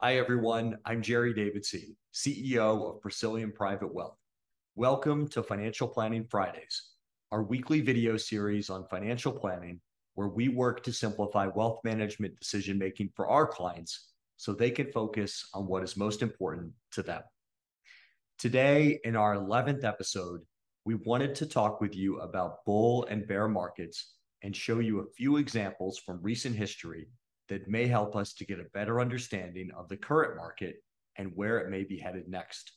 Hi, everyone. I'm Jerry Davidson, CEO of Presilium Private Wealth. Welcome to Financial Planning Fridays, our weekly video series on financial planning, where we work to simplify wealth management decision-making for our clients so they can focus on what is most important to them. Today, in our 11th episode, we wanted to talk with you about bull and bear markets and show you a few examples from recent history that may help us to get a better understanding of the current market and where it may be headed next.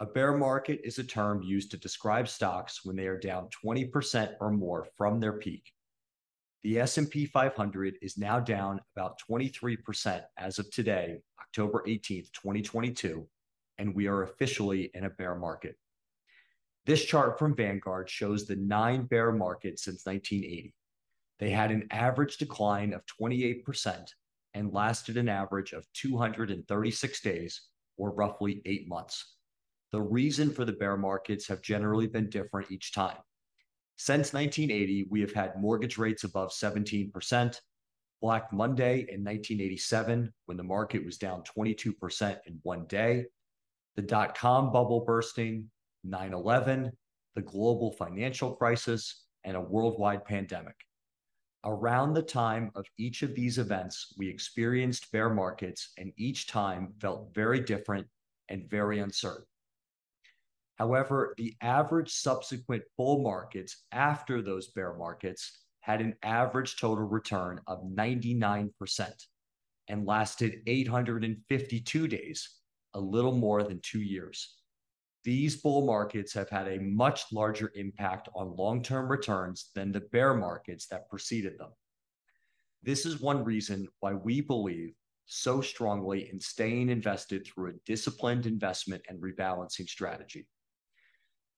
A bear market is a term used to describe stocks when they are down 20% or more from their peak. The S&P 500 is now down about 23% as of today, October 18th, 2022, and we are officially in a bear market. This chart from Vanguard shows the nine bear markets since 1980. They had an average decline of 28% and lasted an average of 236 days, or roughly eight months. The reason for the bear markets have generally been different each time. Since 1980, we have had mortgage rates above 17%, Black Monday in 1987, when the market was down 22% in one day, the dot-com bubble bursting, 9/11, the global financial crisis, and a worldwide pandemic. Around the time of each of these events, we experienced bear markets, and each time felt very different and very uncertain. However, the average subsequent bull markets after those bear markets had an average total return of 99% and lasted 852 days, a little more than two years. These bull markets have had a much larger impact on long-term returns than the bear markets that preceded them. This is one reason why we believe so strongly in staying invested through a disciplined investment and rebalancing strategy.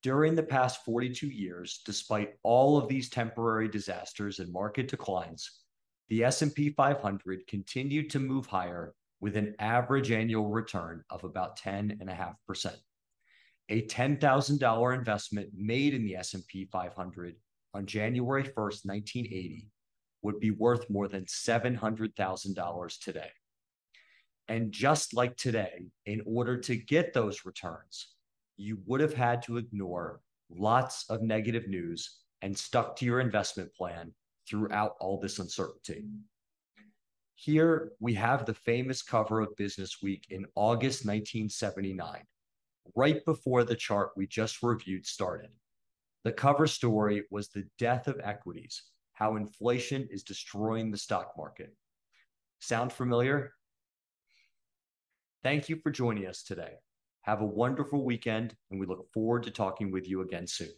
During the past 42 years, despite all of these temporary disasters and market declines, the S&P 500 continued to move higher with an average annual return of about 10.5%. A $10,000 investment made in the S&P 500 on January 1st, 1980, would be worth more than $700,000 today. And just like today, in order to get those returns, you would have had to ignore lots of negative news and stuck to your investment plan throughout all this uncertainty. Here we have the famous cover of Business Week in August 1979, right before the chart we just reviewed started. The cover story was the death of equities, how inflation is destroying the stock market. Sound familiar? Thank you for joining us today. Have a wonderful weekend, and we look forward to talking with you again soon.